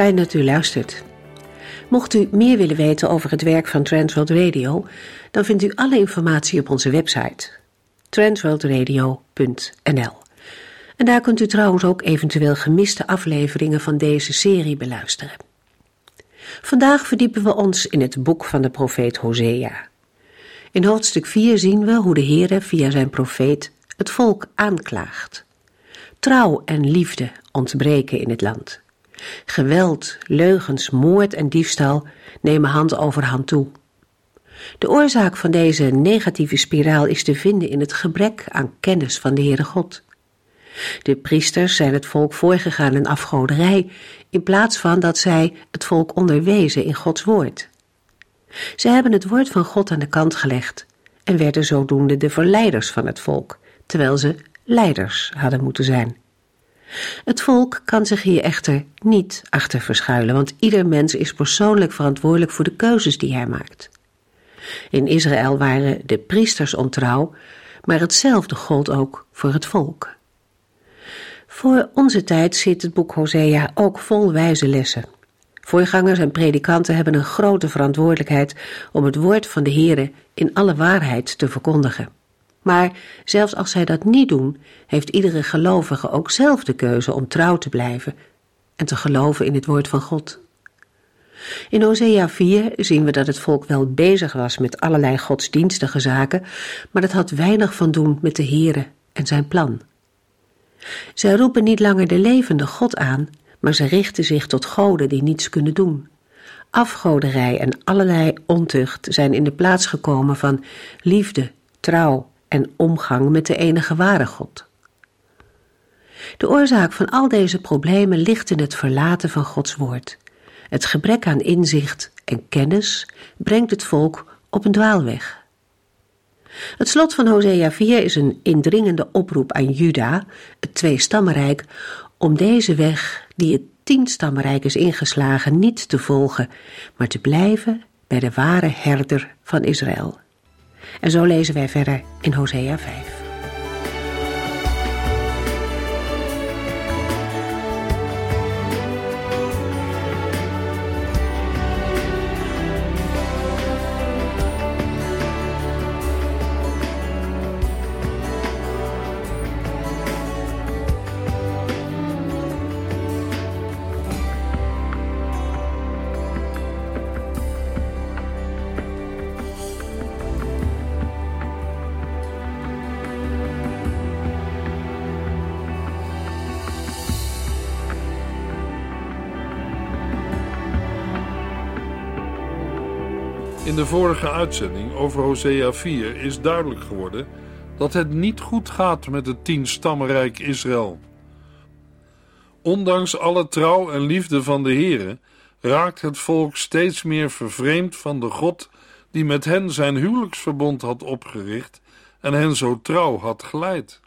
Fijn dat u luistert. Mocht u meer willen weten over het werk van Transworld Radio, dan vindt u alle informatie op onze website transworldradio.nl. En daar kunt u trouwens ook eventueel gemiste afleveringen van deze serie beluisteren. Vandaag verdiepen we ons in het boek van de profeet Hosea. In hoofdstuk 4 zien we hoe de Heere via zijn profeet het volk aanklaagt. Trouw en liefde ontbreken in het land. Geweld, leugens, moord en diefstal nemen hand over hand toe. De oorzaak van deze negatieve spiraal is te vinden in het gebrek aan kennis van de Heere God. De priesters zijn het volk voorgegaan in afgoderij, in plaats van dat zij het volk onderwezen in Gods woord. Ze hebben het woord van God aan de kant gelegd en werden zodoende de verleiders van het volk, terwijl ze leiders hadden moeten zijn. Het volk kan zich hier echter niet achter verschuilen, want ieder mens is persoonlijk verantwoordelijk voor de keuzes die hij maakt. In Israël waren de priesters ontrouw, maar hetzelfde gold ook voor het volk. Voor onze tijd zit het boek Hosea ook vol wijze lessen. Voorgangers en predikanten hebben een grote verantwoordelijkheid om het woord van de Here in alle waarheid te verkondigen. Maar zelfs als zij dat niet doen, heeft iedere gelovige ook zelf de keuze om trouw te blijven en te geloven in het woord van God. In Hosea 4 zien we dat het volk wel bezig was met allerlei godsdienstige zaken, maar dat had weinig van doen met de Here en zijn plan. Zij roepen niet langer de levende God aan, maar ze richten zich tot goden die niets kunnen doen. Afgoderij en allerlei ontucht zijn in de plaats gekomen van liefde, trouw en omgang met de enige ware God. De oorzaak van al deze problemen ligt in het verlaten van Gods woord. Het gebrek aan inzicht en kennis brengt het volk op een dwaalweg. Het slot van Hosea 4 is een indringende oproep aan Juda, het tweestammenrijk, om deze weg die het tienstammenrijk is ingeslagen niet te volgen, maar te blijven bij de ware herder van Israël. En zo lezen wij verder in Hosea 5. In de vorige uitzending over Hosea 4 is duidelijk geworden dat het niet goed gaat met het tienstammenrijk Israël. Ondanks alle trouw en liefde van de Here raakt het volk steeds meer vervreemd van de God die met hen zijn huwelijksverbond had opgericht en hen zo trouw had geleid.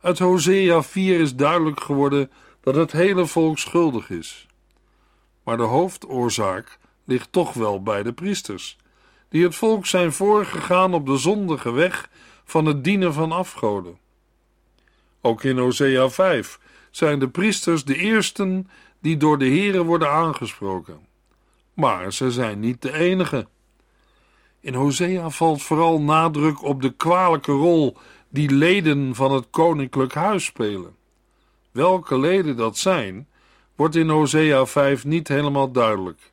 Uit Hosea 4 is duidelijk geworden dat het hele volk schuldig is. Maar de hoofdoorzaak ligt toch wel bij de priesters, die het volk zijn voorgegaan op de zondige weg van het dienen van afgoden. Ook in Hosea 5 zijn de priesters de eersten die door de Here worden aangesproken. Maar ze zijn niet de enige. In Hosea valt vooral nadruk op de kwalijke rol die leden van het koninklijk huis spelen. Welke leden dat zijn, wordt in Hosea 5 niet helemaal duidelijk.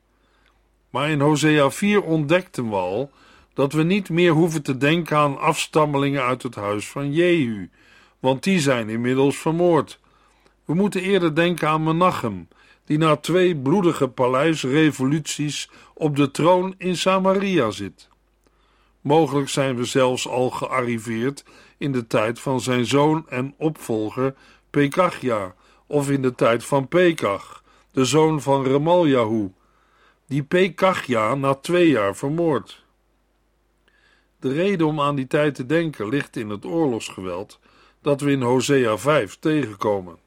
Maar in Hosea 4 ontdekten we al dat we niet meer hoeven te denken aan afstammelingen uit het huis van Jehu, want die zijn inmiddels vermoord. We moeten eerder denken aan Menachem, die na twee bloedige paleisrevoluties op de troon in Samaria zit. Mogelijk zijn we zelfs al gearriveerd in de tijd van zijn zoon en opvolger Pekachia, of in de tijd van Pekach, de zoon van Remaljahu, die Pekachja na twee jaar vermoord. De reden om aan die tijd te denken ligt in het oorlogsgeweld dat we in Hosea 5 tegenkomen.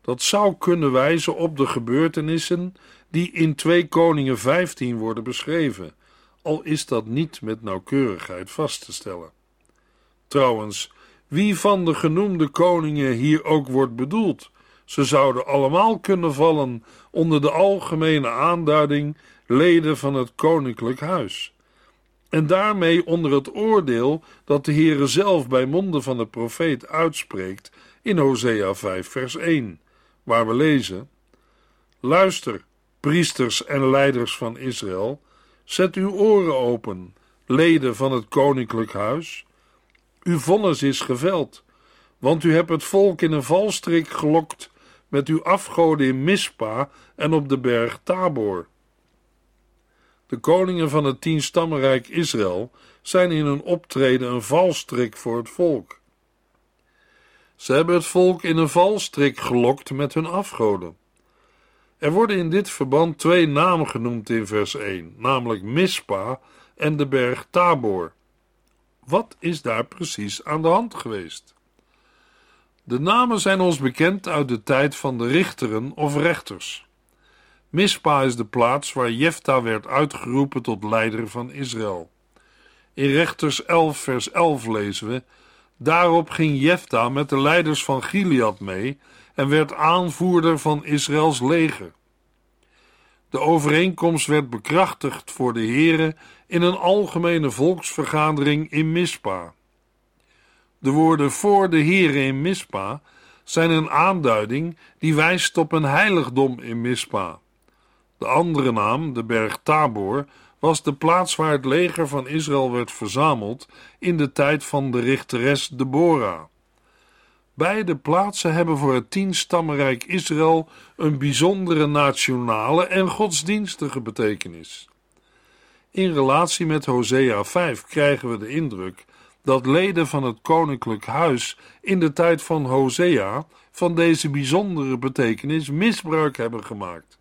Dat zou kunnen wijzen op de gebeurtenissen die in 2 Koningen 15 worden beschreven, al is dat niet met nauwkeurigheid vast te stellen. Trouwens, wie van de genoemde koningen hier ook wordt bedoeld, ze zouden allemaal kunnen vallen onder de algemene aanduiding leden van het koninklijk huis. En daarmee onder het oordeel dat de Heere zelf bij monden van de profeet uitspreekt in Hosea 5 vers 1, waar we lezen: Luister, priesters en leiders van Israël, zet uw oren open, leden van het koninklijk huis. Uw vonnis is geveld, want u hebt het volk in een valstrik gelokt met uw afgoden in Mispa en op de berg Tabor. De koningen van het tienstammenrijk Israël zijn in hun optreden een valstrik voor het volk. Ze hebben het volk in een valstrik gelokt met hun afgoden. Er worden in dit verband twee namen genoemd in vers 1, namelijk Mispa en de berg Tabor. Wat is daar precies aan de hand geweest? De namen zijn ons bekend uit de tijd van de richteren of rechters. Mispa is de plaats waar Jefta werd uitgeroepen tot leider van Israël. In Rechters 11 vers 11 lezen we: Daarop ging Jefta met de leiders van Gilead mee en werd aanvoerder van Israëls leger. De overeenkomst werd bekrachtigd voor de heren in een algemene volksvergadering in Mispa. De woorden voor de heren in Mispa zijn een aanduiding die wijst op een heiligdom in Mispa. De andere naam, de berg Tabor, was de plaats waar het leger van Israël werd verzameld in de tijd van de richteres Deborah. Beide plaatsen hebben voor het tienstammenrijk Israël een bijzondere nationale en godsdienstige betekenis. In relatie met Hosea 5 krijgen we de indruk dat leden van het koninklijk huis in de tijd van Hosea van deze bijzondere betekenis misbruik hebben gemaakt.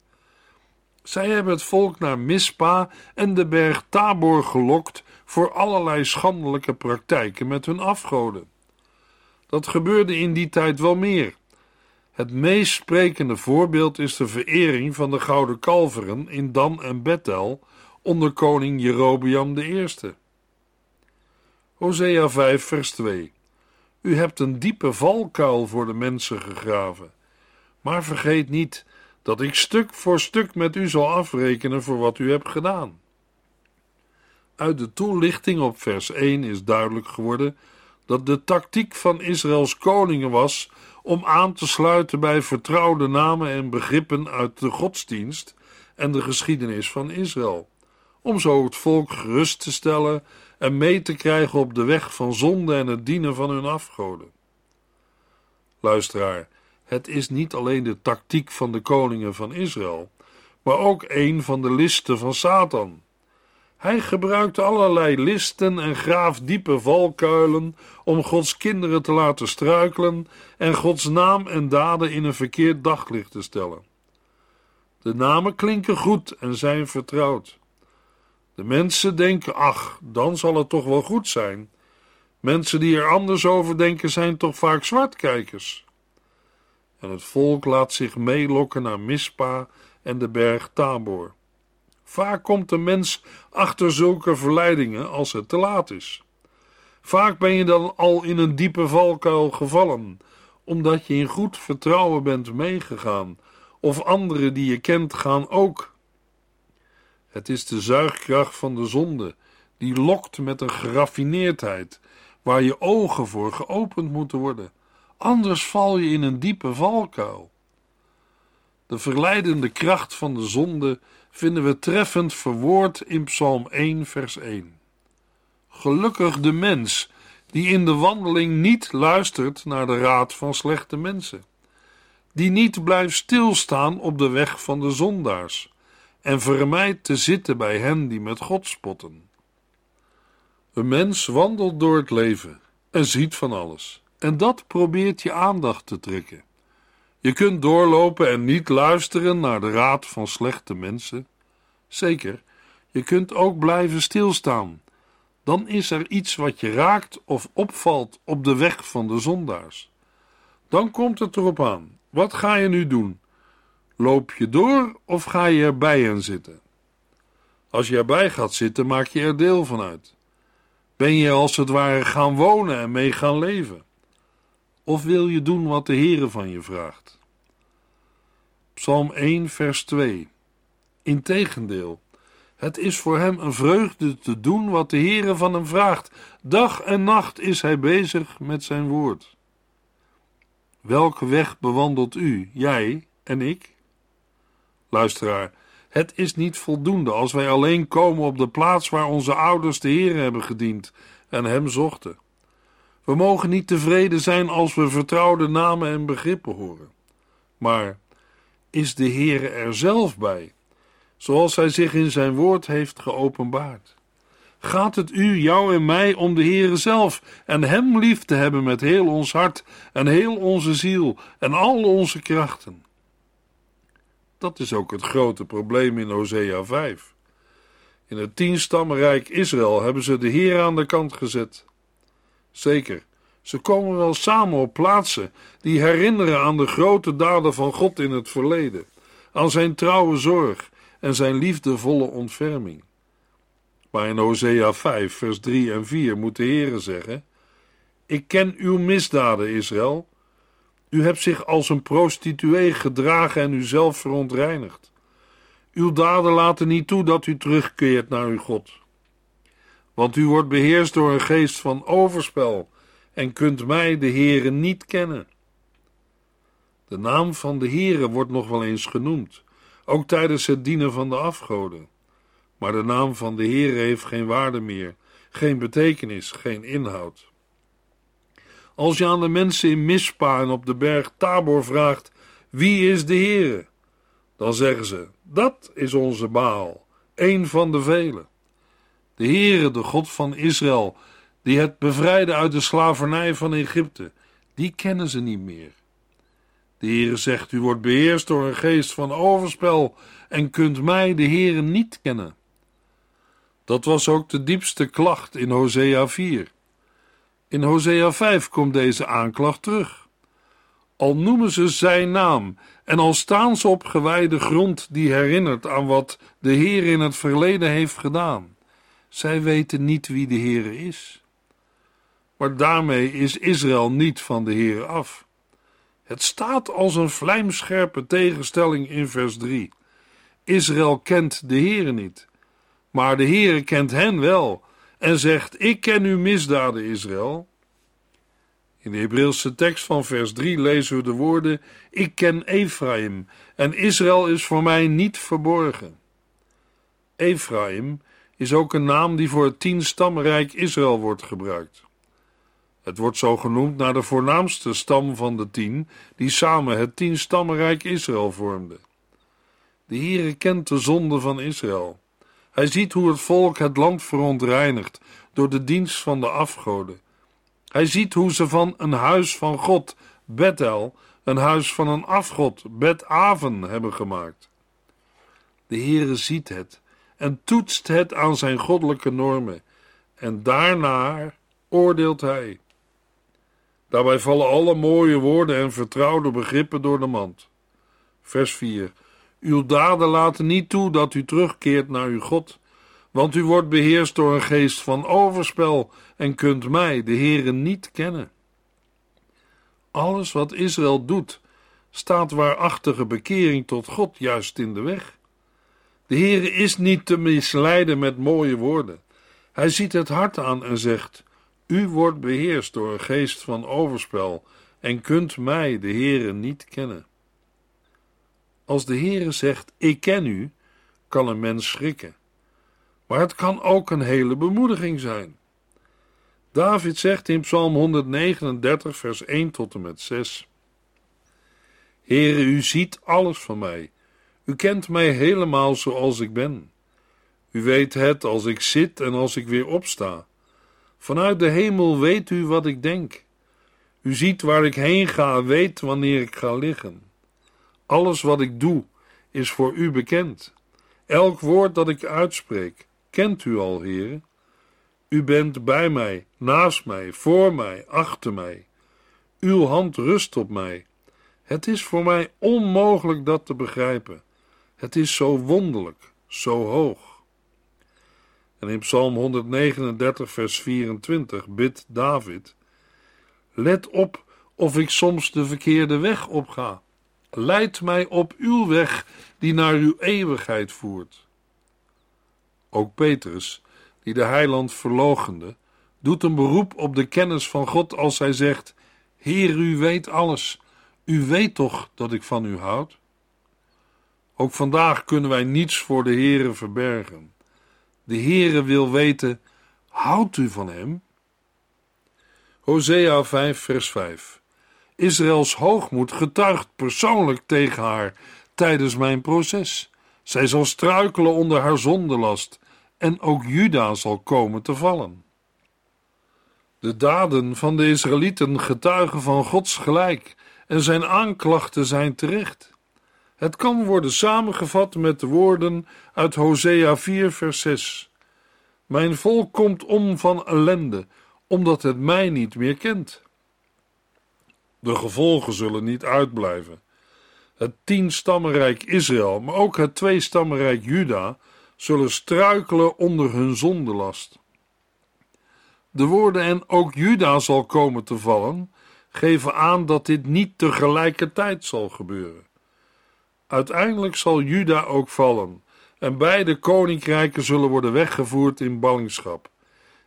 Zij hebben het volk naar Mispa en de berg Tabor gelokt voor allerlei schandelijke praktijken met hun afgoden. Dat gebeurde in die tijd wel meer. Het meest sprekende voorbeeld is de verering van de gouden kalveren in Dan en Bethel onder koning Jerobeam I. Hosea 5 vers 2 U hebt een diepe valkuil voor de mensen gegraven. Maar vergeet niet dat ik stuk voor stuk met u zal afrekenen voor wat u hebt gedaan. Uit de toelichting op vers 1 is duidelijk geworden dat de tactiek van Israëls koningen was om aan te sluiten bij vertrouwde namen en begrippen uit de godsdienst en de geschiedenis van Israël, om zo het volk gerust te stellen en mee te krijgen op de weg van zonde en het dienen van hun afgoden. Luisteraar, het is niet alleen de tactiek van de koningen van Israël, maar ook een van de listen van Satan. Hij gebruikt allerlei listen en graaft diepe valkuilen om Gods kinderen te laten struikelen en Gods naam en daden in een verkeerd daglicht te stellen. De namen klinken goed en zijn vertrouwd. De mensen denken: ach, dan zal het toch wel goed zijn. Mensen die er anders over denken zijn toch vaak zwartkijkers. En het volk laat zich meelokken naar Mispa en de berg Tabor. Vaak komt de mens achter zulke verleidingen als het te laat is. Vaak ben je dan al in een diepe valkuil gevallen, omdat je in goed vertrouwen bent meegegaan, of anderen die je kent gaan ook. Het is de zuigkracht van de zonde, die lokt met een geraffineerdheid, waar je ogen voor geopend moeten worden, anders val je in een diepe valkuil. De verleidende kracht van de zonde vinden we treffend verwoord in Psalm 1, vers 1. Gelukkig de mens die in de wandeling niet luistert naar de raad van slechte mensen, die niet blijft stilstaan op de weg van de zondaars en vermijdt te zitten bij hen die met God spotten. Een mens wandelt door het leven en ziet van alles, en dat probeert je aandacht te trekken. Je kunt doorlopen en niet luisteren naar de raad van slechte mensen. Zeker, je kunt ook blijven stilstaan. Dan is er iets wat je raakt of opvalt op de weg van de zondaars. Dan komt het erop aan. Wat ga je nu doen? Loop je door of ga je erbij hen zitten? Als je erbij gaat zitten, maak je er deel van uit. Ben je als het ware gaan wonen en mee gaan leven? Of wil je doen wat de Heere van je vraagt? Psalm 1, vers 2. Integendeel, het is voor hem een vreugde te doen wat de Heere van hem vraagt. Dag en nacht is hij bezig met zijn woord. Welke weg bewandelt u, jij en ik? Luisteraar, het is niet voldoende als wij alleen komen op de plaats waar onze ouders de Heer hebben gediend en Hem zochten. We mogen niet tevreden zijn als we vertrouwde namen en begrippen horen. Maar is de Heer er zelf bij, zoals Hij zich in Zijn woord heeft geopenbaard? Gaat het u, jou en mij om de Heere zelf en Hem lief te hebben met heel ons hart en heel onze ziel en al onze krachten? Dat is ook het grote probleem in Hosea 5. In het tienstammenrijk Israël hebben ze de Heer aan de kant gezet. Zeker, ze komen wel samen op plaatsen die herinneren aan de grote daden van God in het verleden, aan zijn trouwe zorg en zijn liefdevolle ontferming. Maar in Hosea 5, vers 3 en 4 moet de Heere zeggen: Ik ken uw misdaden, Israël. U hebt zich als een prostituee gedragen en uzelf verontreinigd. Uw daden laten niet toe dat u terugkeert naar uw God. Want u wordt beheerst door een geest van overspel en kunt mij, de Heere, niet kennen. De naam van de Heere wordt nog wel eens genoemd, ook tijdens het dienen van de afgoden. Maar de naam van de Heere heeft geen waarde meer, geen betekenis, geen inhoud. Als je aan de mensen in Mispa en op de berg Tabor vraagt: Wie is de Heere? Dan zeggen ze: Dat is onze Baal, een van de velen. De Heere, de God van Israël, die het bevrijde uit de slavernij van Egypte, die kennen ze niet meer. De Heere zegt: U wordt beheerst door een geest van overspel en kunt mij, de Heere, niet kennen. Dat was ook de diepste klacht in Hosea 4. In Hosea 5 komt deze aanklacht terug. Al noemen ze zijn naam en al staan ze op gewijde grond die herinnert aan wat de Heer in het verleden heeft gedaan. Zij weten niet wie de Heer is. Maar daarmee is Israël niet van de Heer af. Het staat als een vlijmscherpe tegenstelling in vers 3. Israël kent de Heer niet, maar de Heer kent hen wel en zegt: Ik ken uw misdaden, Israël. In de Hebreeuwse tekst van vers 3 lezen we de woorden: Ik ken Ephraim en Israël is voor mij niet verborgen. Ephraim is ook een naam die voor het tienstamrijk Israël wordt gebruikt. Het wordt zo genoemd naar de voornaamste stam van de tien, die samen het tienstammenrijk Israël vormden. De Heere kent de zonde van Israël. Hij ziet hoe het volk het land verontreinigt door de dienst van de afgoden. Hij ziet hoe ze van een huis van God, Bethel, een huis van een afgod, Bet-Aven, hebben gemaakt. De Heere ziet het en toetst het aan zijn goddelijke normen, en daarna oordeelt hij. Daarbij vallen alle mooie woorden en vertrouwde begrippen door de mand. Vers 4. Uw daden laten niet toe dat u terugkeert naar uw God, want u wordt beheerst door een geest van overspel en kunt mij, de Heere, niet kennen. Alles wat Israël doet, staat waarachtige bekering tot God juist in de weg. De Heere is niet te misleiden met mooie woorden. Hij ziet het hart aan en zegt: U wordt beheerst door een geest van overspel en kunt mij, de Heere, niet kennen. Als de Heere zegt: Ik ken u, kan een mens schrikken. Maar het kan ook een hele bemoediging zijn. David zegt in Psalm 139, vers 1 tot en met 6: Heere, u ziet alles van mij. U kent mij helemaal zoals ik ben. U weet het als ik zit en als ik weer opsta. Vanuit de hemel weet u wat ik denk. U ziet waar ik heen ga, weet wanneer ik ga liggen. Alles wat ik doe is voor u bekend. Elk woord dat ik uitspreek, kent u al, heren. U bent bij mij, naast mij, voor mij, achter mij. Uw hand rust op mij. Het is voor mij onmogelijk dat te begrijpen. Het is zo wonderlijk, zo hoog. En in Psalm 139, vers 24 bidt David: Let op of ik soms de verkeerde weg opga. Leid mij op uw weg die naar uw eeuwigheid voert. Ook Petrus, die de heiland verlogende, doet een beroep op de kennis van God als hij zegt: Heer, u weet alles. U weet toch dat ik van u houd? Ook vandaag kunnen wij niets voor de Heere verbergen. De Heere wil weten: houdt u van hem? Hosea 5, vers 5. Israëls hoogmoed getuigt persoonlijk tegen haar tijdens mijn proces. Zij zal struikelen onder haar zondelast en ook Juda zal komen te vallen. De daden van de Israëlieten getuigen van Gods gelijk en zijn aanklachten zijn terecht. Het kan worden samengevat met de woorden uit Hosea 4, vers 6. Mijn volk komt om van ellende, omdat het mij niet meer kent. De gevolgen zullen niet uitblijven. Het tienstammenrijk Israël, maar ook het tweestammenrijk Juda, zullen struikelen onder hun zondelast. De woorden en ook Juda zal komen te vallen, geven aan dat dit niet tegelijkertijd zal gebeuren. Uiteindelijk zal Juda ook vallen, en beide koninkrijken zullen worden weggevoerd in ballingschap.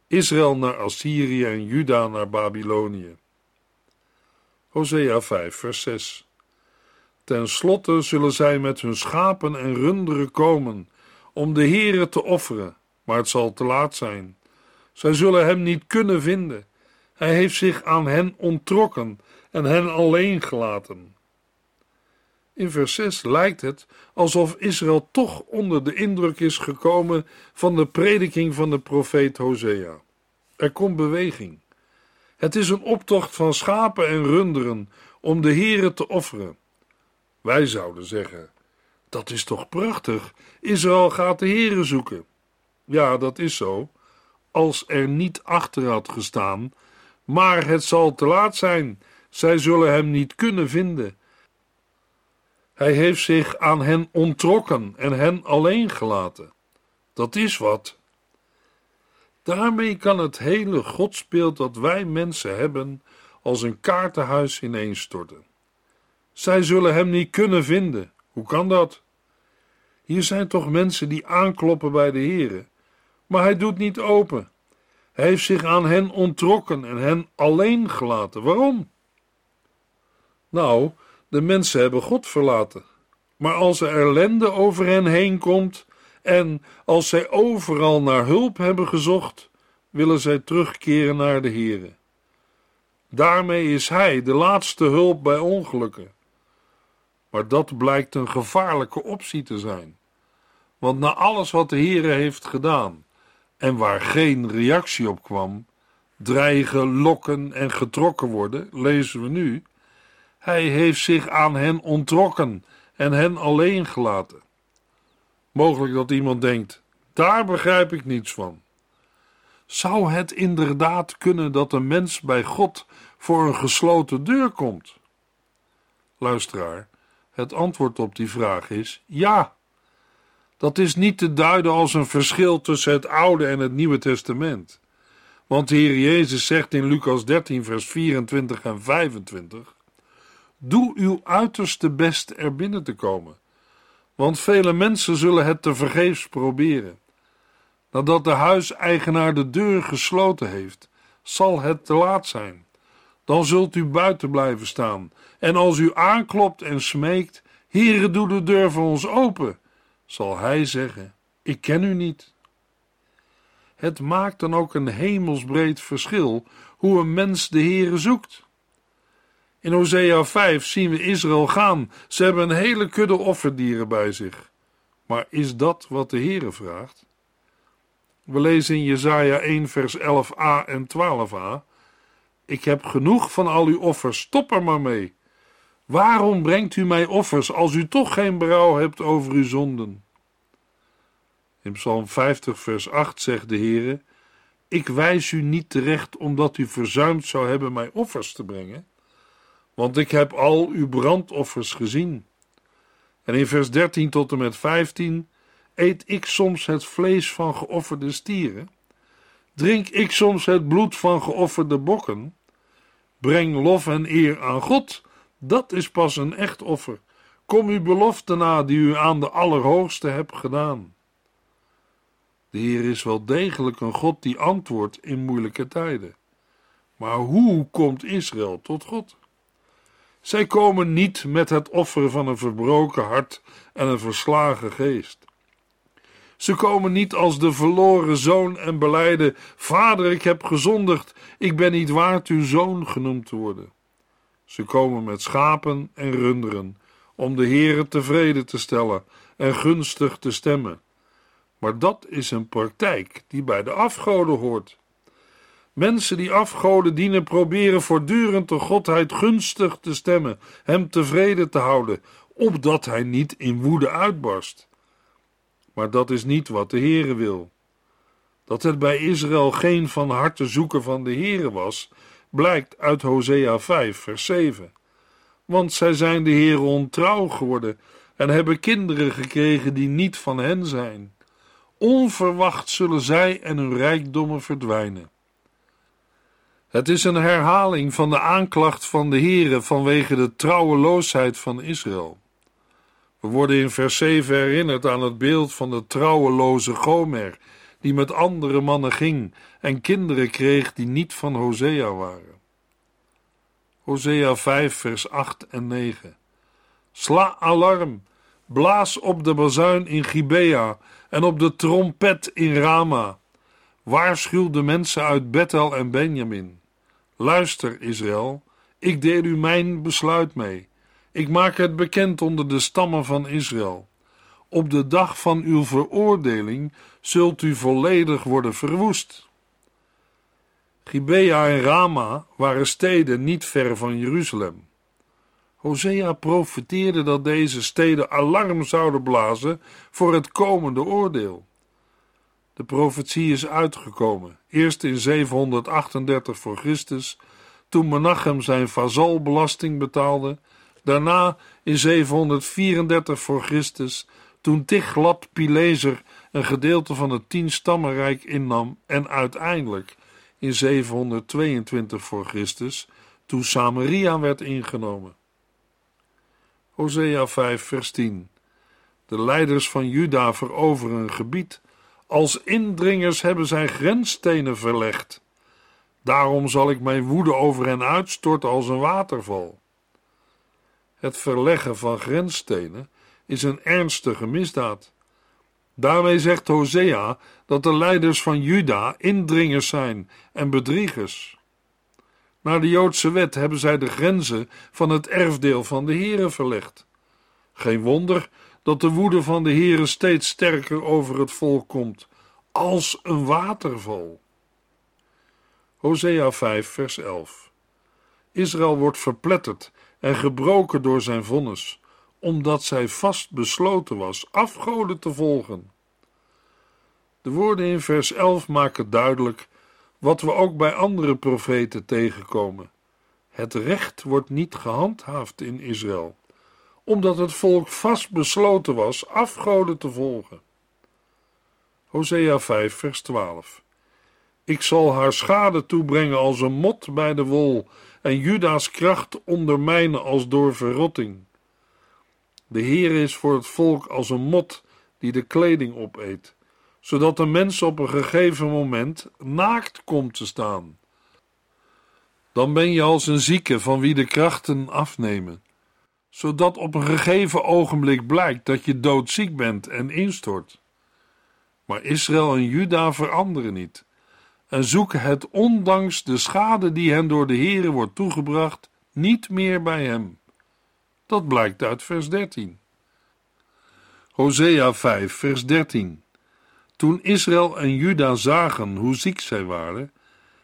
Israël naar Assyrië en Juda naar Babylonië. Hosea 5, vers 6. Ten slotte zullen zij met hun schapen en runderen komen om de Heere te offeren, maar het zal te laat zijn. Zij zullen hem niet kunnen vinden. Hij heeft zich aan hen onttrokken en hen alleen gelaten. In vers 6 lijkt het alsof Israël toch onder de indruk is gekomen van de prediking van de profeet Hosea. Er komt beweging. Het is een optocht van schapen en runderen om de Heere te offeren. Wij zouden zeggen: dat is toch prachtig? Israël gaat de Heere zoeken. Ja, dat is zo, als er niet achter had gestaan, maar het zal te laat zijn. Zij zullen hem niet kunnen vinden. Hij heeft zich aan hen onttrokken en hen alleen gelaten. Dat is wat. Daarmee kan het hele godsbeeld dat wij mensen hebben als een kaartenhuis ineenstorten. Zij zullen hem niet kunnen vinden. Hoe kan dat? Hier zijn toch mensen die aankloppen bij de Heere, maar hij doet niet open. Hij heeft zich aan hen onttrokken en hen alleen gelaten. Waarom? Nou, de mensen hebben God verlaten. Maar als er ellende over hen heen komt en als zij overal naar hulp hebben gezocht, willen zij terugkeren naar de Heere. Daarmee is Hij de laatste hulp bij ongelukken. Maar dat blijkt een gevaarlijke optie te zijn. Want na alles wat de Heere heeft gedaan en waar geen reactie op kwam, dreigen, lokken en getrokken worden, lezen we nu, hij heeft zich aan hen onttrokken en hen alleen gelaten. Mogelijk dat iemand denkt: daar begrijp ik niets van. Zou het inderdaad kunnen dat een mens bij God voor een gesloten deur komt? Luisteraar, het antwoord op die vraag is ja. Dat is niet te duiden als een verschil tussen het Oude en het Nieuwe Testament. Want de Heer Jezus zegt in Lucas 13, vers 24 en 25: Doe uw uiterste best er binnen te komen, want vele mensen zullen het te vergeefs proberen. Nadat de huiseigenaar de deur gesloten heeft, zal het te laat zijn. Dan zult u buiten blijven staan, en als u aanklopt en smeekt: Heere, doe de deur voor ons open, zal hij zeggen: Ik ken u niet. Het maakt dan ook een hemelsbreed verschil hoe een mens de Heere zoekt. In Hosea 5 zien we Israël gaan. Ze hebben een hele kudde offerdieren bij zich. Maar is dat wat de Heere vraagt? We lezen in Jesaja 1 vers 11a en 12a. Ik heb genoeg van al uw offers, stop er maar mee. Waarom brengt u mij offers als u toch geen berouw hebt over uw zonden? In Psalm 50, vers 8 zegt de Heere: Ik wijs u niet terecht omdat u verzuimd zou hebben mij offers te brengen, want ik heb al uw brandoffers gezien. En in vers 13 tot en met 15: Eet ik soms het vlees van geofferde stieren? Drink ik soms het bloed van geofferde bokken? Breng lof en eer aan God, dat is pas een echt offer. Kom uw belofte na die u aan de Allerhoogste hebt gedaan. De Heer is wel degelijk een God die antwoordt in moeilijke tijden. Maar hoe komt Israël tot God? Zij komen niet met het offer van een verbroken hart en een verslagen geest. Ze komen niet als de verloren zoon en beleiden: Vader, ik heb gezondigd, ik ben niet waard uw zoon genoemd te worden. Ze komen met schapen en runderen om de Heere tevreden te stellen en gunstig te stemmen. Maar dat is een praktijk die bij de afgoden hoort. Mensen die afgoden dienen proberen voortdurend de godheid gunstig te stemmen, hem tevreden te houden, opdat hij niet in woede uitbarst. Maar dat is niet wat de Heere wil. Dat het bij Israël geen van harte zoeken van de Heere was, blijkt uit Hosea 5, vers 7. Want zij zijn de Heere ontrouw geworden en hebben kinderen gekregen die niet van hen zijn. Onverwacht zullen zij en hun rijkdommen verdwijnen. Het is een herhaling van de aanklacht van de Heere vanwege de trouweloosheid van Israël. We worden in vers 7 herinnerd aan het beeld van de trouweloze Gomer, die met andere mannen ging en kinderen kreeg die niet van Hosea waren. Hosea 5, vers 8 en 9. Sla alarm, blaas op de bazuin in Gibea en op de trompet in Rama. Waarschuw de mensen uit Bethel en Benjamin. Luister, Israël, ik deel u mijn besluit mee. Ik maak het bekend onder de stammen van Israël. Op de dag van uw veroordeling zult u volledig worden verwoest. Gibea en Rama waren steden niet ver van Jeruzalem. Hosea profeteerde dat deze steden alarm zouden blazen voor het komende oordeel. De profetie is uitgekomen, eerst in 738 voor Christus, toen Menachem zijn vazalbelasting betaalde, daarna in 734 voor Christus, toen Tiglat-Pileser een gedeelte van het tienstammenrijk innam en uiteindelijk in 722 voor Christus, toen Samaria werd ingenomen. Hosea 5 vers 10 De leiders van Juda veroveren een gebied. Als indringers hebben zij grensstenen verlegd. Daarom zal ik mijn woede over hen uitstorten als een waterval. Het verleggen van grensstenen is een ernstige misdaad. Daarmee zegt Hosea dat de leiders van Juda indringers zijn en bedriegers. Naar de Joodse wet hebben zij de grenzen van het erfdeel van de Here verlegd. Geen wonder dat de woede van de Here steeds sterker over het volk komt, als een waterval. Hosea 5, vers 11. Israël wordt verpletterd en gebroken door zijn vonnis, omdat zij vast besloten was afgoden te volgen. De woorden in vers 11 maken duidelijk wat we ook bij andere profeten tegenkomen. Het recht wordt niet gehandhaafd in Israël, omdat het volk vast besloten was afgoden te volgen. Hosea 5, vers 12. Ik zal haar schade toebrengen als een mot bij de wol en Juda's kracht ondermijnen als door verrotting. De Heer is voor het volk als een mot die de kleding opeet zodat de mens op een gegeven moment naakt komt te staan. Dan ben je als een zieke van wie de krachten afnemen, zodat op een gegeven ogenblik blijkt dat je doodziek bent en instort. Maar Israël en Juda veranderen niet en zoeken het ondanks de schade die hen door de Here wordt toegebracht niet meer bij hem. Dat blijkt uit vers 13. Hosea 5, vers 13. Toen Israël en Juda zagen hoe ziek zij waren,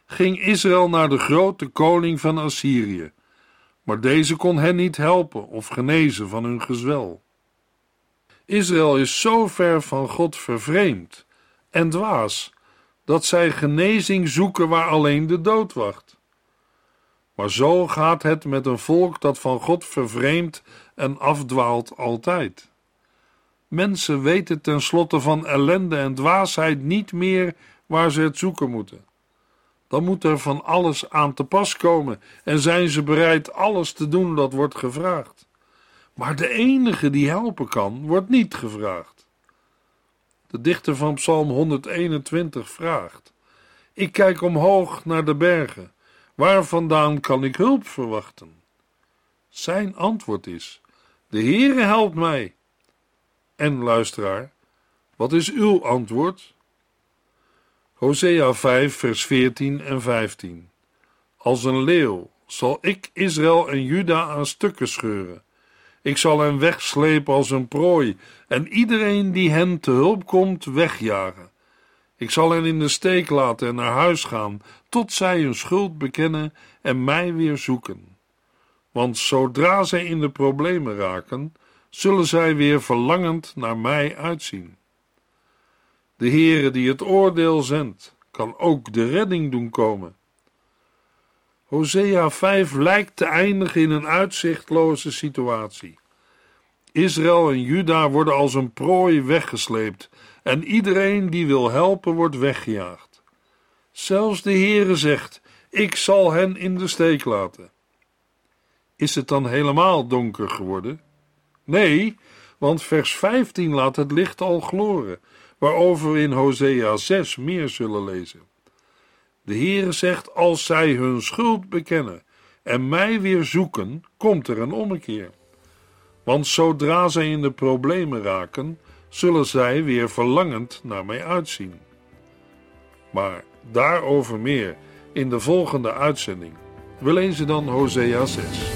ging Israël naar de grote koning van Assyrië. Maar deze kon hen niet helpen of genezen van hun gezwel. Israël is zo ver van God vervreemd en dwaas dat zij genezing zoeken waar alleen de dood wacht. Maar zo gaat het met een volk dat van God vervreemdt en afdwaalt altijd. Mensen weten tenslotte van ellende en dwaasheid niet meer waar ze het zoeken moeten. Dan moet er van alles aan te pas komen en zijn ze bereid alles te doen dat wordt gevraagd. Maar de enige die helpen kan, wordt niet gevraagd. De dichter van Psalm 121 vraagt: Ik kijk omhoog naar de bergen. Waar vandaan kan ik hulp verwachten? Zijn antwoord is: De Heere helpt mij. En luisteraar, wat is uw antwoord? Hosea 5, vers 14 en 15. Als een leeuw zal ik Israël en Juda aan stukken scheuren. Ik zal hen wegslepen als een prooi en iedereen die hen te hulp komt wegjagen. Ik zal hen in de steek laten en naar huis gaan, tot zij hun schuld bekennen en mij weer zoeken. Want zodra zij in de problemen raken, zullen zij weer verlangend naar mij uitzien. De Heere die het oordeel zendt, kan ook de redding doen komen. Hosea 5 lijkt te eindigen in een uitzichtloze situatie. Israël en Juda worden als een prooi weggesleept en iedereen die wil helpen wordt weggejaagd. Zelfs de Heere zegt: Ik zal hen in de steek laten. Is het dan helemaal donker geworden? Nee, want vers 15 laat het licht al gloren, waarover we in Hosea 6 meer zullen lezen. De Heere zegt: Als zij hun schuld bekennen en mij weer zoeken, komt er een ommekeer. Want zodra zij in de problemen raken, zullen zij weer verlangend naar mij uitzien. Maar daarover meer in de volgende uitzending. We lezen dan Hosea 6.